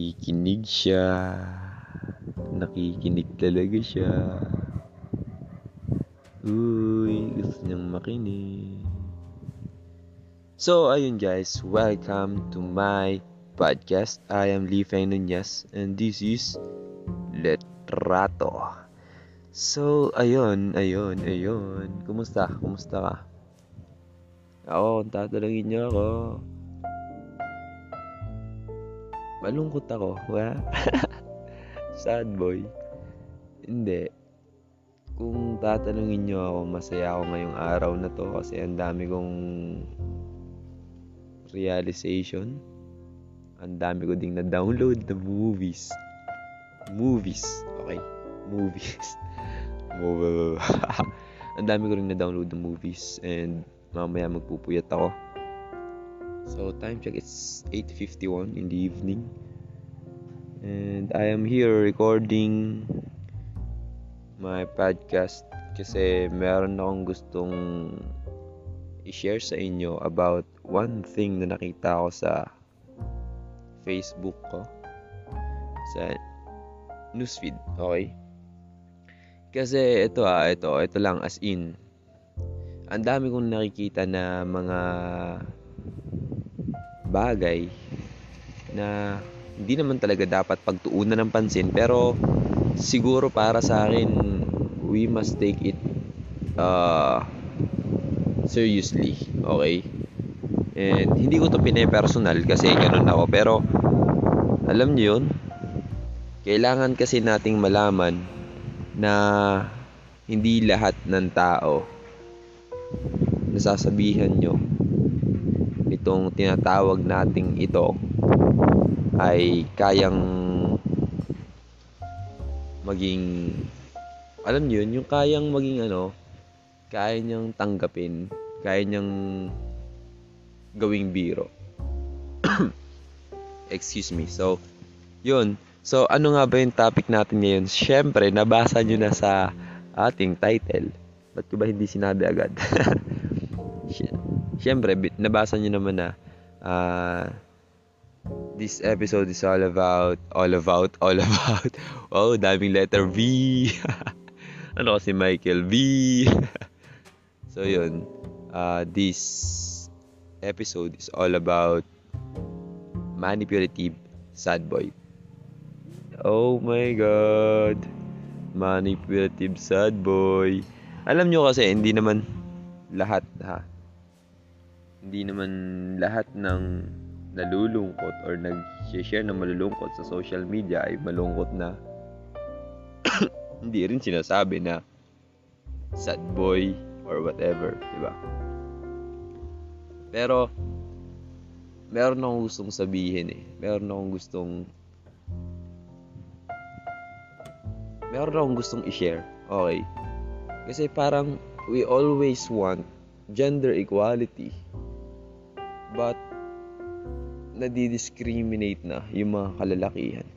nakikinig siya. Nakikinig talaga siya. Uy, gusto niyang makinig. So, ayun guys, welcome to my podcast. I am Lee Feng Nunez and this is Letrato. So, ayun, ayun, ayun. Kumusta? Kumusta ka? Ako, kung tatanungin niyo ako. Malungkot ako, ha? Sad boy. Hindi. Kung tatanungin niyo ako, masaya ako ngayong araw na to kasi ang dami kong realization. Ang dami ko ding na-download na movies. Movies. Okay. Movies. ang dami ko rin na-download na movies and mamaya magpupuyat ako. So, time check, it's 8.51 in the evening. And I am here recording my podcast kasi meron akong gustong i-share sa inyo about one thing na nakita ko sa Facebook ko sa newsfeed, okay? Kasi ito ah, ito, ito lang as in ang dami kong nakikita na mga bagay na hindi naman talaga dapat pagtuunan ng pansin pero siguro para sa akin we must take it uh, seriously okay? And hindi ko to pine-personal kasi ganun ako pero alam niyo yun kailangan kasi nating malaman na hindi lahat ng tao nasasabihan nyo nitong tinatawag nating ito ay kayang maging alam niyo yun, yung kayang maging ano, kaya niyang tanggapin, kaya niyang gawing biro. Excuse me. So, yun. So, ano nga ba yung topic natin ngayon? Siyempre, nabasa nyo na sa ating title. Ba't ko ba hindi sinabi agad? Siyempre, nabasa nyo naman na uh, this episode is all about, all about, all about, oh, daming letter V. ano kasi Michael V. so, yun. Uh, this episode is all about manipulative sad boy. Oh my God. Manipulative sad boy. Alam nyo kasi, hindi naman lahat, ha? Hindi naman lahat ng nalulungkot or nag-share ng malulungkot sa social media ay malungkot na hindi rin sinasabi na sad boy or whatever, di ba? Pero meron akong gustong sabihin eh. Meron akong gustong meron akong gustong i-share. Okay. Kasi parang we always want gender equality. But nadidiscriminate na yung mga kalalakihan.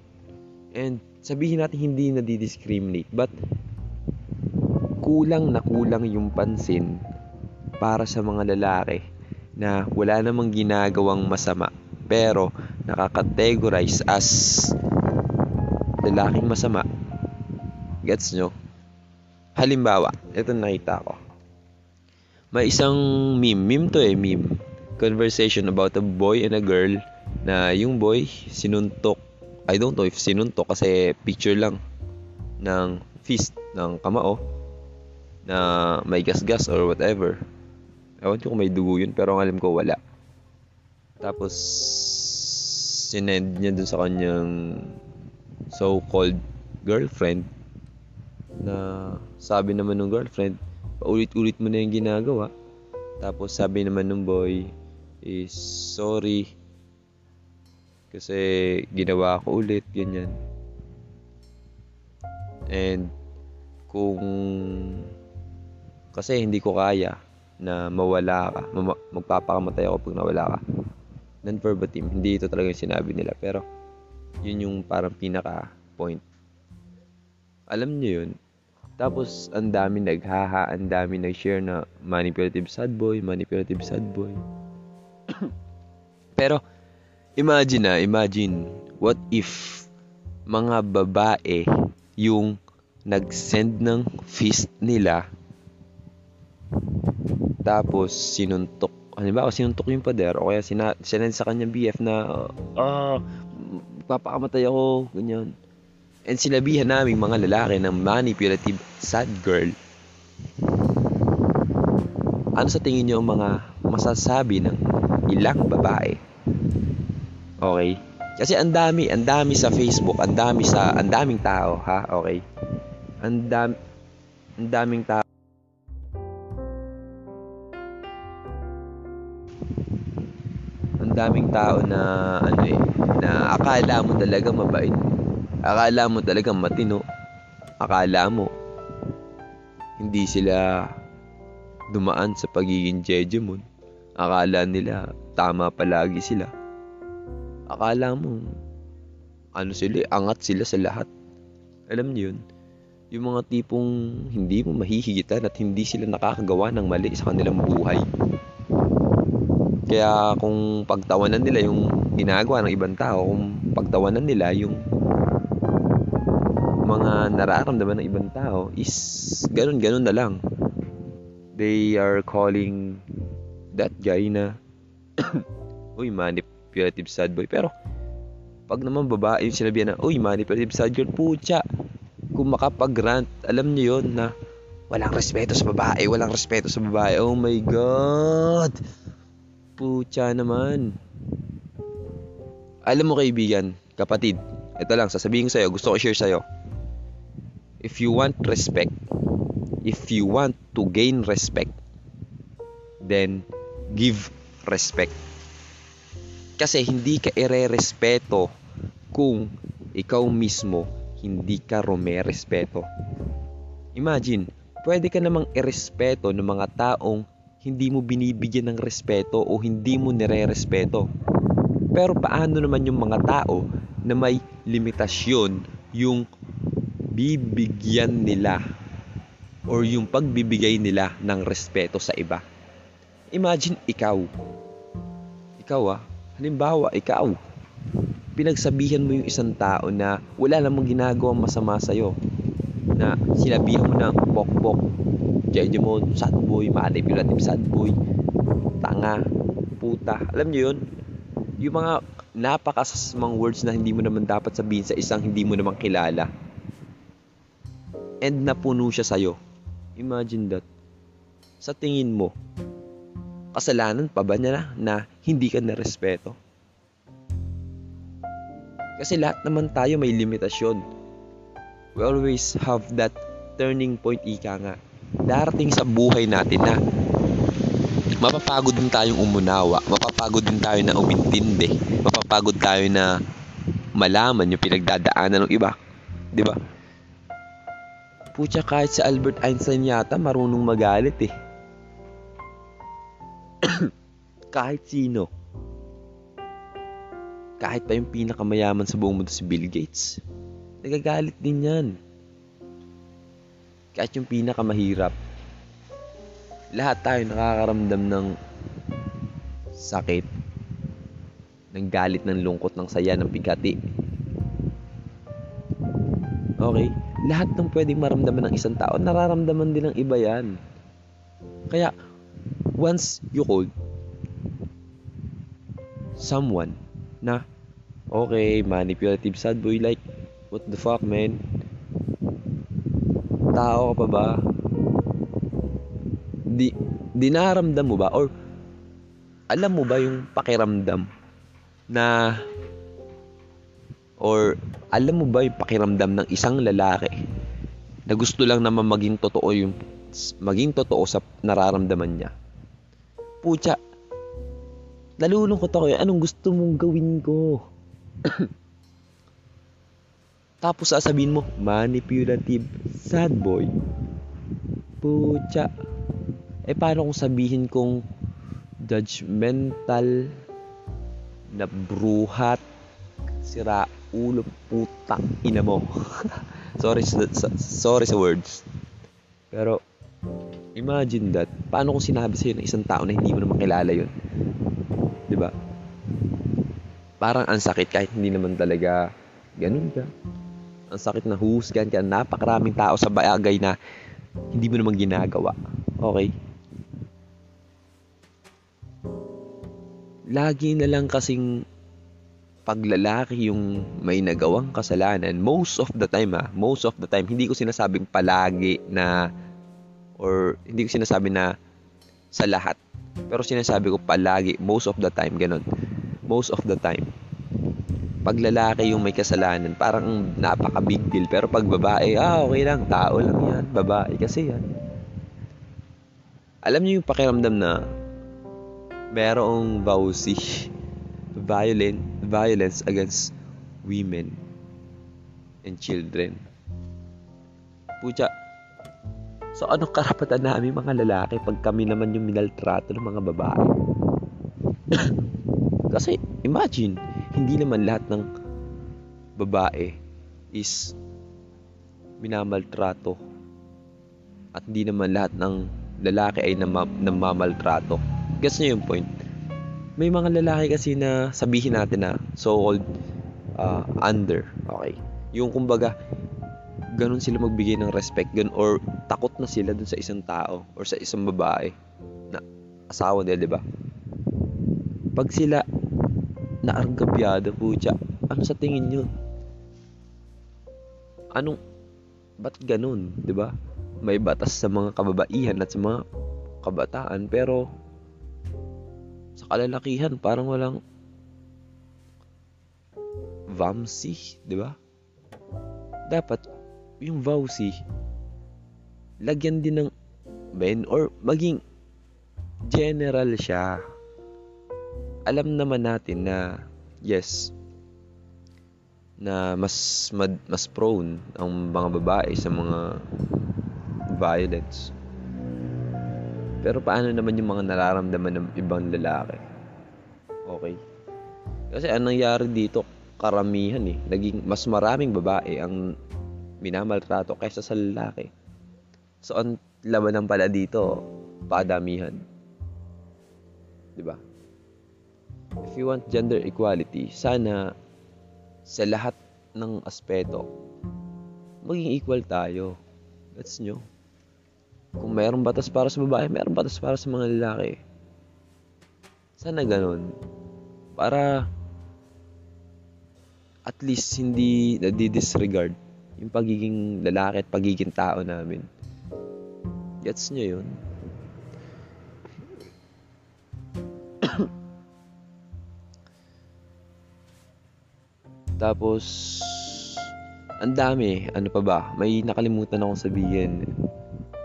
And sabihin natin hindi nadidiscriminate, but kulang na kulang yung pansin para sa mga lalaki na wala namang ginagawang masama pero nakakategorize as lalaking masama. Gets nyo? Halimbawa, ito nakita ko. May isang meme. Meme to eh, meme. Conversation about a boy and a girl na yung boy sinuntok. I don't know if sinuntok kasi picture lang ng fist ng kamao na may gas-gas or whatever. Ewan ko kung may dugo yun pero ang alam ko wala. Tapos sinend niya dun sa kanyang so-called girlfriend na sabi naman ng girlfriend, paulit-ulit mo na yung ginagawa. Tapos sabi naman ng boy is sorry kasi ginawa ko ulit, ganyan. And kung kasi hindi ko kaya na mawala ka, magpapakamatay ako pag nawala ka. Non-verbatim, hindi ito talaga yung sinabi nila. Pero, yun yung parang pinaka-point. Alam nyo yun. Tapos, ang dami naghaha, ang dami nag-share na manipulative sad boy, manipulative sad boy. Pero, imagine na, imagine, what if mga babae yung nag-send ng fist nila tapos sinuntok halimbawa sinuntok yung pader o kaya sina, sinend sa kanyang BF na ah papakamatay ako ganyan. And sinabihan namin mga lalaki ng manipulative sad girl. Ano sa tingin niyo ang mga masasabi ng ilang babae. Okay? Kasi ang dami ang dami sa Facebook ang dami sa ang daming tao ha? Okay? Ang dam ang daming tao. Ang daming tao na ano eh na akala mo talaga mabait. Akala mo talaga matino. Akala mo hindi sila dumaan sa pagiging jejemon akala nila tama palagi sila akala mo ano sila angat sila sa lahat alam niyo yun yung mga tipong hindi mo mahihigitan at hindi sila nakakagawa ng mali sa kanilang buhay. Kaya kung pagtawanan nila yung ginagawa ng ibang tao, kung pagtawanan nila yung mga nararamdaman ng ibang tao is ganun-ganun na lang. They are calling that guy na uy, manipulative sad boy. Pero pag naman babae yung sinabi na, uy, manipulative sad girl, pucha, kung makapag-rant, alam niyo yon na walang respeto sa babae, walang respeto sa babae. Oh my God! Pucha naman. Alam mo kaibigan, kapatid, ito lang, sasabihin ko sa'yo, gusto ko share sa'yo. If you want respect, if you want to gain respect, then give respect. Kasi hindi ka ire-respeto kung ikaw mismo hindi ka rumerespeto. Imagine, pwede ka namang irespeto ng mga taong hindi mo binibigyan ng respeto o hindi mo nire-respeto. Pero paano naman yung mga tao na may limitasyon yung bibigyan nila or yung pagbibigay nila ng respeto sa iba? Imagine ikaw. Ikaw ah, halimbawa ikaw pinagsabihan mo yung isang tao na wala namang ginagawang masama sa'yo. Na sinabihan mo ng bok-bok, Jejemon, sad boy, manipulative sad boy, tanga, puta. Alam niyo yun? Yung mga napakasasamang words na hindi mo naman dapat sabihin sa isang hindi mo naman kilala. And napuno siya sa'yo. Imagine that. Sa tingin mo, kasalanan pa ba niya na, na hindi ka na respeto? Kasi lahat naman tayo may limitasyon. We always have that turning point ika nga. Darating sa buhay natin na mapapagod din tayong umunawa, mapapagod din tayo na umintindi, mapapagod tayo na malaman yung pinagdadaanan ng iba. 'Di ba? Pucha kahit si Albert Einstein yata marunong magalit eh. kahit sino kahit pa yung pinakamayaman sa buong mundo si Bill Gates. Nagagalit din yan. Kahit yung pinakamahirap. Lahat tayo nakakaramdam ng sakit, ng galit, ng lungkot, ng saya, ng pigati. Okay? Lahat ng pwedeng maramdaman ng isang tao, nararamdaman din ng iba yan. Kaya, once you call someone na okay, manipulative sad boy, like, what the fuck, man? Tao ka pa ba? Di, dinaramdam mo ba? Or, alam mo ba yung pakiramdam na or alam mo ba yung pakiramdam ng isang lalaki na gusto lang naman maging totoo yung maging totoo sa nararamdaman niya. Pucha, nalulungkot ako. Anong gusto mong gawin ko? Tapos sasabihin mo, manipulative, sad boy. Pucha. Eh paano kung sabihin kong judgmental na bruhat sira ulo putang ina mo. sorry sorry sa words. Pero imagine that. Paano kung sinabi sa'yo ng isang tao na hindi mo naman kilala yun? ba? parang ang sakit kahit hindi naman talaga ganun ka. Ang sakit na husgan ka, napakaraming tao sa bagay na hindi mo naman ginagawa. Okay? Lagi na lang kasing paglalaki yung may nagawang kasalanan, most of the time ha, most of the time, hindi ko sinasabing palagi na, or hindi ko sinasabi na sa lahat. Pero sinasabi ko palagi, most of the time, ganun. Most of the time. Pag lalaki yung may kasalanan, parang napaka big deal. Pero pag babae, ah, okay lang, tao lang yan. Babae kasi yan. Alam niyo yung pakiramdam na merong bawsi violent violence against women and children. Pucha, so anong karapatan namin mga lalaki pag kami naman yung minaltrato ng mga babae? Kasi imagine, hindi naman lahat ng babae is minamaltrato at hindi naman lahat ng lalaki ay namamaltrato. Guess niyo yung point? may mga lalaki kasi na sabihin natin na so-called uh, under, okay? Yung kumbaga, ganun sila magbigay ng respect, ganun, or takot na sila dun sa isang tao or sa isang babae na asawa nila, di ba? Pag sila naargabyado, putya, ano sa tingin nyo? Anong, ba't ganun, di ba? May batas sa mga kababaihan at sa mga kabataan, pero sa kalalakihan parang walang vamsi, di ba? Dapat yung vowsy lagyan din ng ben or maging general siya. Alam naman natin na yes na mas mad, mas prone ang mga babae sa mga violence pero paano naman yung mga nararamdaman ng ibang lalaki? Okay? Kasi ang nangyari dito, karamihan eh. Naging mas maraming babae ang minamaltrato kaysa sa lalaki. So, ang labanan pala dito, padamihan. Ba? If you want gender equality, sana sa lahat ng aspeto, maging equal tayo. That's nyo. Kung mayroong batas para sa babae, mayroong batas para sa mga lalaki. Sana ganun. Para at least hindi nadi-disregard yung pagiging lalaki at pagiging tao namin. Gets nyo yun? Tapos, ang dami. Ano pa ba? May nakalimutan akong sabihin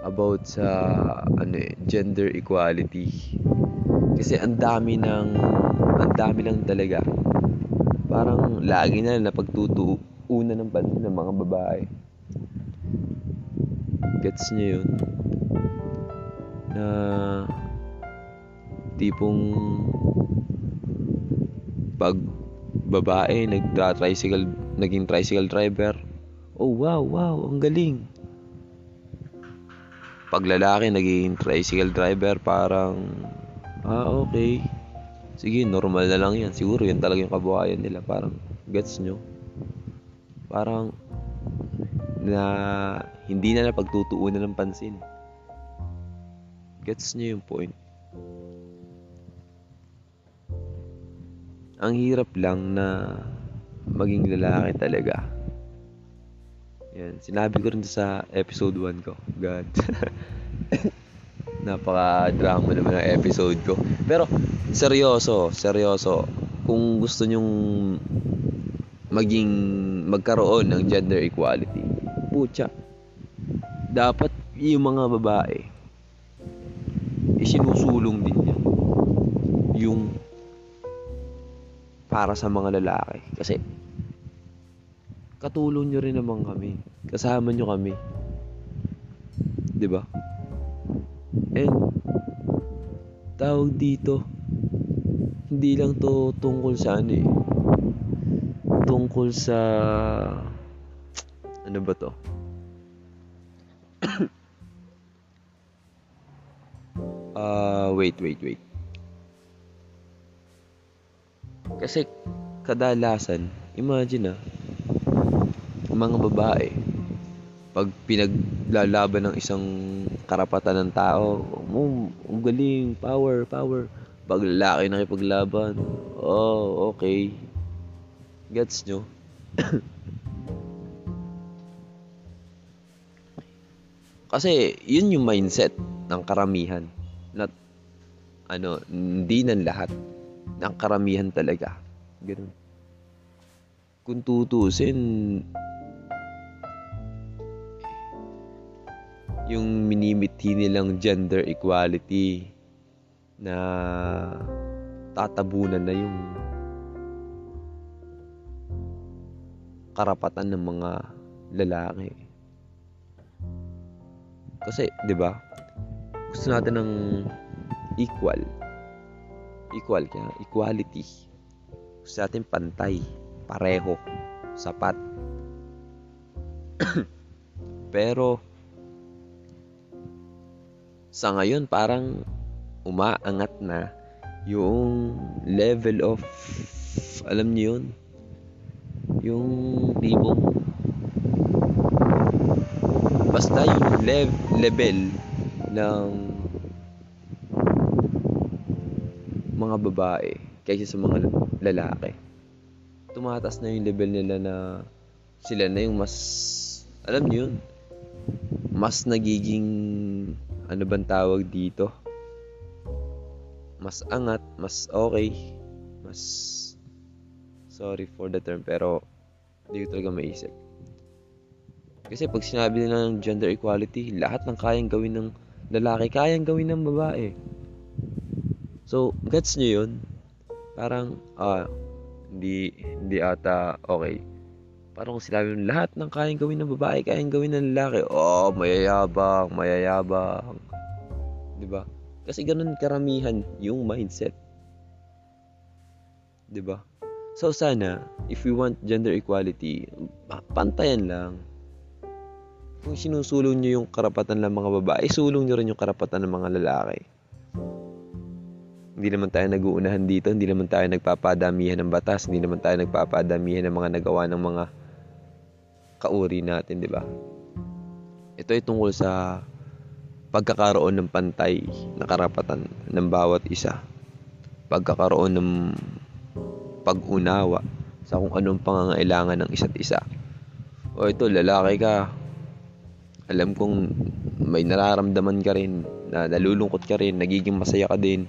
about sa ano eh, gender equality. Kasi ang dami ng ang dami lang talaga. Parang lagi na na pagtutuunan ng pansin ng mga babae. Gets niyo yun? Na tipong pag babae nagtra-tricycle naging tricycle driver oh wow wow ang galing. Pag lalaki naging tricycle driver parang ah okay. Sige normal na lang yan. Siguro yan talaga yung kabuhayan nila. Parang gets nyo parang na hindi na napagtutuunan ng pansin gets nyo yung point ang hirap lang na maging lalaki talaga yan, sinabi ko rin sa episode 1 ko. God. Napaka-drama naman ng episode ko. Pero, seryoso, seryoso. Kung gusto nyong maging, magkaroon ng gender equality, pucha, dapat yung mga babae, isinusulong din yan. Yung para sa mga lalaki. Kasi, katulong nyo rin naman kami. Kasama nyo kami. ba? And tawag dito hindi lang to tungkol sa ano eh. Tungkol sa ano ba to? uh, wait, wait, wait. Kasi kadalasan, imagine ah, mga babae, pag pinaglalaban ng isang karapatan ng tao, oh, ang galing, power, power. Pag lalaki nakipaglaban, oh, okay. Gets nyo? Kasi, yun yung mindset ng karamihan. Not, ano, hindi ng lahat. Ng karamihan talaga. Ganun. Kung tutusin, yung minimithi nilang gender equality na tatabunan na yung karapatan ng mga lalaki. Kasi, 'di ba? Gusto natin ng equal. Equal kaya equality. Gusto natin pantay, pareho, sapat. Pero sa ngayon parang umaangat na yung level of alam niyo yun yung tipong basta yung lev- level ng mga babae kaysa sa mga lalaki tumatas na yung level nila na sila na yung mas alam niyo yun mas nagiging ano bang tawag dito? Mas angat, mas okay, mas sorry for the term pero hindi ko talaga maisip. Kasi pag sinabi nila ng gender equality, lahat ng kayang gawin ng lalaki, kayang gawin ng babae. So, gets nyo yun? Parang, ah, hindi, hindi ata okay Parang kung sinabi mo, lahat ng kayang gawin ng babae, kayang gawin ng lalaki. Oh, mayayabang, mayayabang. ba? Diba? Kasi ganun karamihan yung mindset. ba? So sana, if we want gender equality, pantayan lang. Kung sinusulong nyo yung karapatan ng mga babae, sulong nyo rin yung karapatan ng mga lalaki. Hindi naman tayo nag-uunahan dito, hindi naman tayo nagpapadamihan ng batas, hindi naman tayo nagpapadamihan ng mga nagawa ng mga kauri natin, di ba? Ito ay tungkol sa pagkakaroon ng pantay na karapatan ng bawat isa. Pagkakaroon ng pag-unawa sa kung anong pangangailangan ng isa't isa. O ito, lalaki ka. Alam kong may nararamdaman ka rin, na nalulungkot ka rin, nagiging masaya ka din,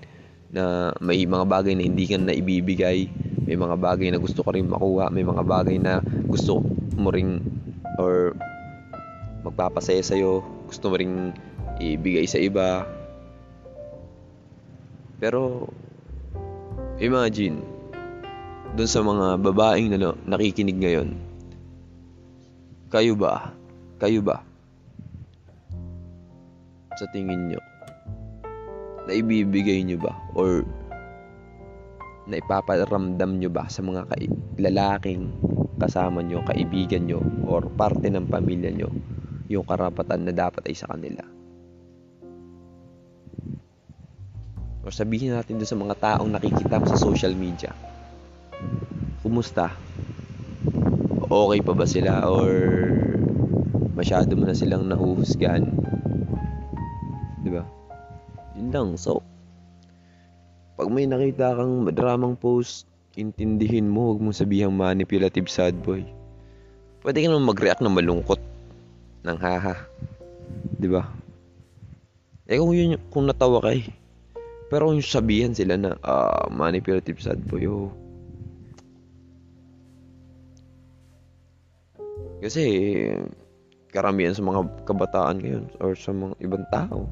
na may mga bagay na hindi ka na ibibigay, may mga bagay na gusto ka rin makuha, may mga bagay na gusto mo ring or magpapasaya sa'yo, gusto mo ring ibigay sa iba. Pero, imagine, dun sa mga babaeng na nakikinig ngayon, kayo ba, kayo ba, sa tingin nyo, na ibibigay nyo ba, or na ipaparamdam nyo ba sa mga lalaking kasama nyo, kaibigan nyo, or parte ng pamilya nyo, yung karapatan na dapat ay sa kanila. O sabihin natin doon sa mga taong nakikita mo sa social media. Kumusta? Okay pa ba sila or masyado mo na silang nahuhusgan? 'Di ba? Yun lang. So, pag may nakita kang dramang post intindihin mo, huwag mong sabihang manipulative sad boy. Pwede ka naman mag-react ng malungkot. Ng haha. Di ba? Eh kung yun, kung natawa ka eh. Pero kung sabihan sila na, uh, manipulative sad boy, oh. Kasi, karamihan sa mga kabataan ngayon or sa mga ibang tao,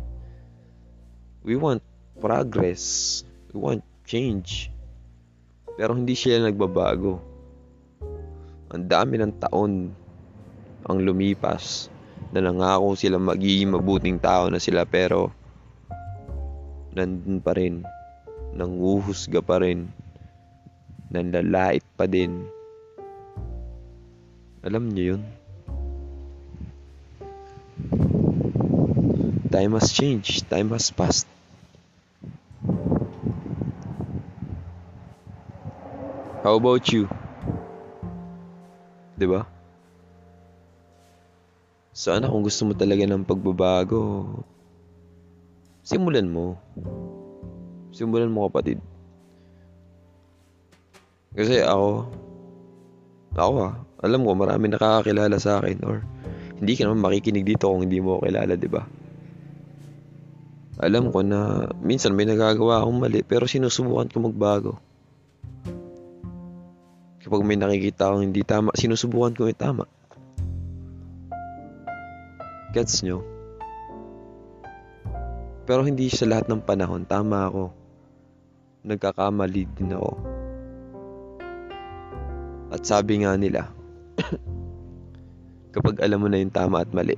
we want progress. We want change. Pero hindi sila nagbabago. Ang dami ng taon ang lumipas na nangako sila magiging mabuting tao na sila pero nandun pa rin nanguhusga pa rin nanlalait pa din alam niyo yun time has changed time has passed How about you? 'Di ba? Sana kung gusto mo talaga ng pagbabago, simulan mo. Simulan mo kapatid. Kasi ako, ako ah, alam ko marami nakakakilala sa akin or hindi ka naman makikinig dito kung hindi mo kilala, di ba? Alam ko na minsan may nagagawa akong mali pero sinusubukan ko magbago. Kapag may nakikita akong hindi tama, sinusubukan ko yung tama. Gets nyo? Pero hindi sa lahat ng panahon, tama ako. Nagkakamali din ako. At sabi nga nila, kapag alam mo na yung tama at mali,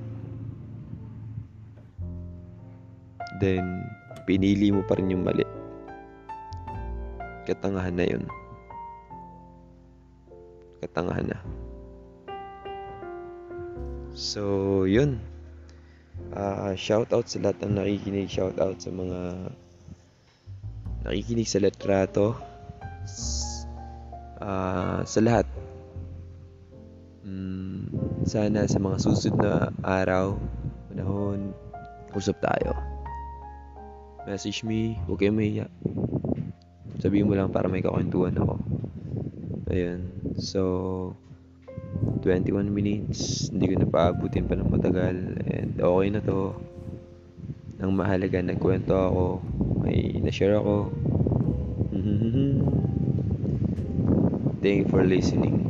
then pinili mo pa rin yung mali. Katangahan na yun. Katangahan na. So, yun. Uh, shout out sa lahat ng nakikinig. Shout out sa mga nakikinig sa letrato. Uh, sa lahat. Mm, sana sa mga susunod na araw, panahon, usap tayo. Message me, huwag kayong mahiya. Sabihin mo lang para may kakwentuhan ako. Ayun. So, 21 minutes. Hindi ko na paabutin pa ng matagal. And okay na to. Ang mahalaga, nagkwento ako. May na-share ako. Thank you for listening.